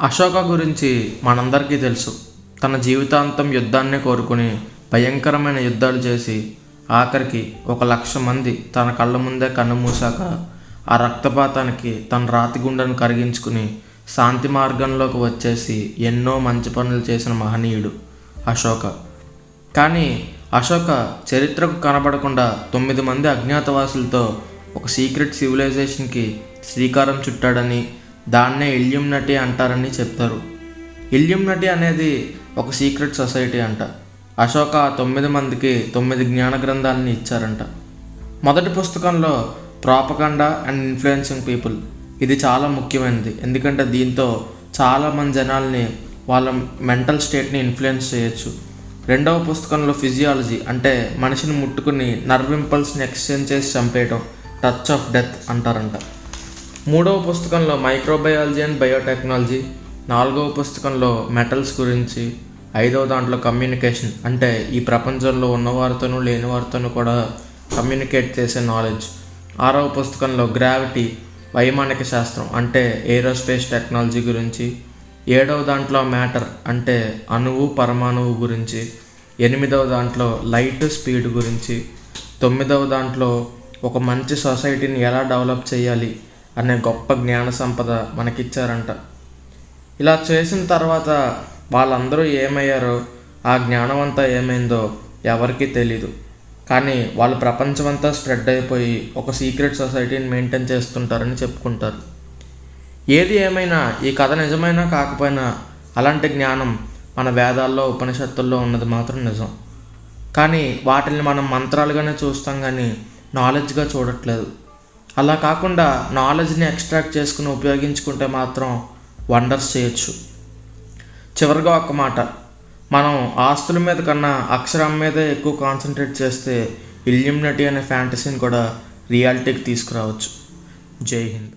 అశోక గురించి మనందరికీ తెలుసు. తన జీవితాంతం యుద్ధాన్నే కోరుకుని భయంకరమైన యుద్ధాలు చేసి ఆఖరికి ఒక లక్ష మంది తన కళ్ళ ముందే కన్నుమూసాక ఆ రక్తపాతానికి తన రాతి గుండెను కరిగించుకుని శాంతి మార్గంలోకి వచ్చేసి ఎన్నో మంచి పనులు చేసిన మహనీయుడు అశోక. కానీ అశోక చరిత్రకు కనబడకుండా తొమ్మిది మంది అజ్ఞాతవాసులతో ఒక సీక్రెట్ సివిలైజేషన్కి శ్రీకారం చుట్టాడని దాన్నే ఇల్యూమ్ నటి అంటారని చెప్తారు. ఇల్యూమ్ నటి అనేది ఒక సీక్రెట్ సొసైటీ అంట. అశోక తొమ్మిది మందికి తొమ్మిది జ్ఞాన గ్రంథాలని ఇచ్చారంట. మొదటి పుస్తకంలో ప్రాపకండా అండ్ ఇన్ఫ్లుయెన్సింగ్ పీపుల్. ఇది చాలా ముఖ్యమైనది. ఎందుకంటే దీంతో చాలామంది జనాల్ని వాళ్ళ మెంటల్ స్టేట్ని ఇన్ఫ్లుయెన్స్ చేయొచ్చు. రెండవ పుస్తకంలో ఫిజియాలజీ అంటే మనిషిని ముట్టుకుని నర్వ్ ఇంపల్స్ని ఎక్స్చేంజ్ చేసి చంపేయటం టచ్ ఆఫ్ డెత్ అంటారంట. మూడవ పుస్తకంలో మైక్రోబయాలజీ అండ్ బయోటెక్నాలజీ నాలుగవ పుస్తకంలో మెటల్స్ గురించి ఐదవ దాంట్లో కమ్యూనికేషన్ అంటే ఈ ప్రపంచంలో ఉన్నవారితోనూ లేని వారితోనూ కూడా కమ్యూనికేట్ చేసే నాలెడ్జ్. ఆరవ పుస్తకంలో గ్రావిటీ వైమానిక శాస్త్రం అంటే ఏరోస్పేస్ టెక్నాలజీ గురించి ఏడవ దాంట్లో మ్యాటర్ అంటే అణువు పరమాణువు గురించి ఎనిమిదవ దాంట్లో లైట్ స్పీడ్ గురించి తొమ్మిదవ దాంట్లో ఒక మంచి సొసైటీని ఎలా డెవలప్ చేయాలి అనే గొప్ప జ్ఞాన సంపద మనకిచ్చారంట. ఇలా చేసిన తర్వాత వాళ్ళందరూ ఏమయ్యారో ఆ జ్ఞానం అంతా ఏమైందో ఎవరికీ తెలీదు. కానీ వాళ్ళు ప్రపంచమంతా స్ప్రెడ్ అయిపోయి ఒక సీక్రెట్ సొసైటీని మెయింటైన్ చేస్తుంటారని చెప్పుకుంటారు. ఏది ఏమైనా ఈ కథ నిజమైనా కాకపోయినా అలాంటి జ్ఞానం మన వేదాల్లో ఉపనిషత్తుల్లో ఉన్నది మాత్రం నిజం. కానీ వాటిని మనం మంత్రాలుగానే చూస్తాం కానీ నాలెడ్జ్గా చూడట్లేదు. అలా కాకుండా నాలెడ్జ్ని ఎక్స్ట్రాక్ట్ చేసుకుని ఉపయోగించుకుంటే మాత్రం వండర్స్ చేయొచ్చు. చివరిగా ఒక మాట. మనం ఆస్తుల మీద కన్నా అక్షరం మీదే ఎక్కువ కాన్సన్ట్రేట్ చేస్తే ఇల్యూమినటీ అనే ఫ్యాంటసీని కూడా రియాలిటీకి తీసుకురావచ్చు. జై హింద్.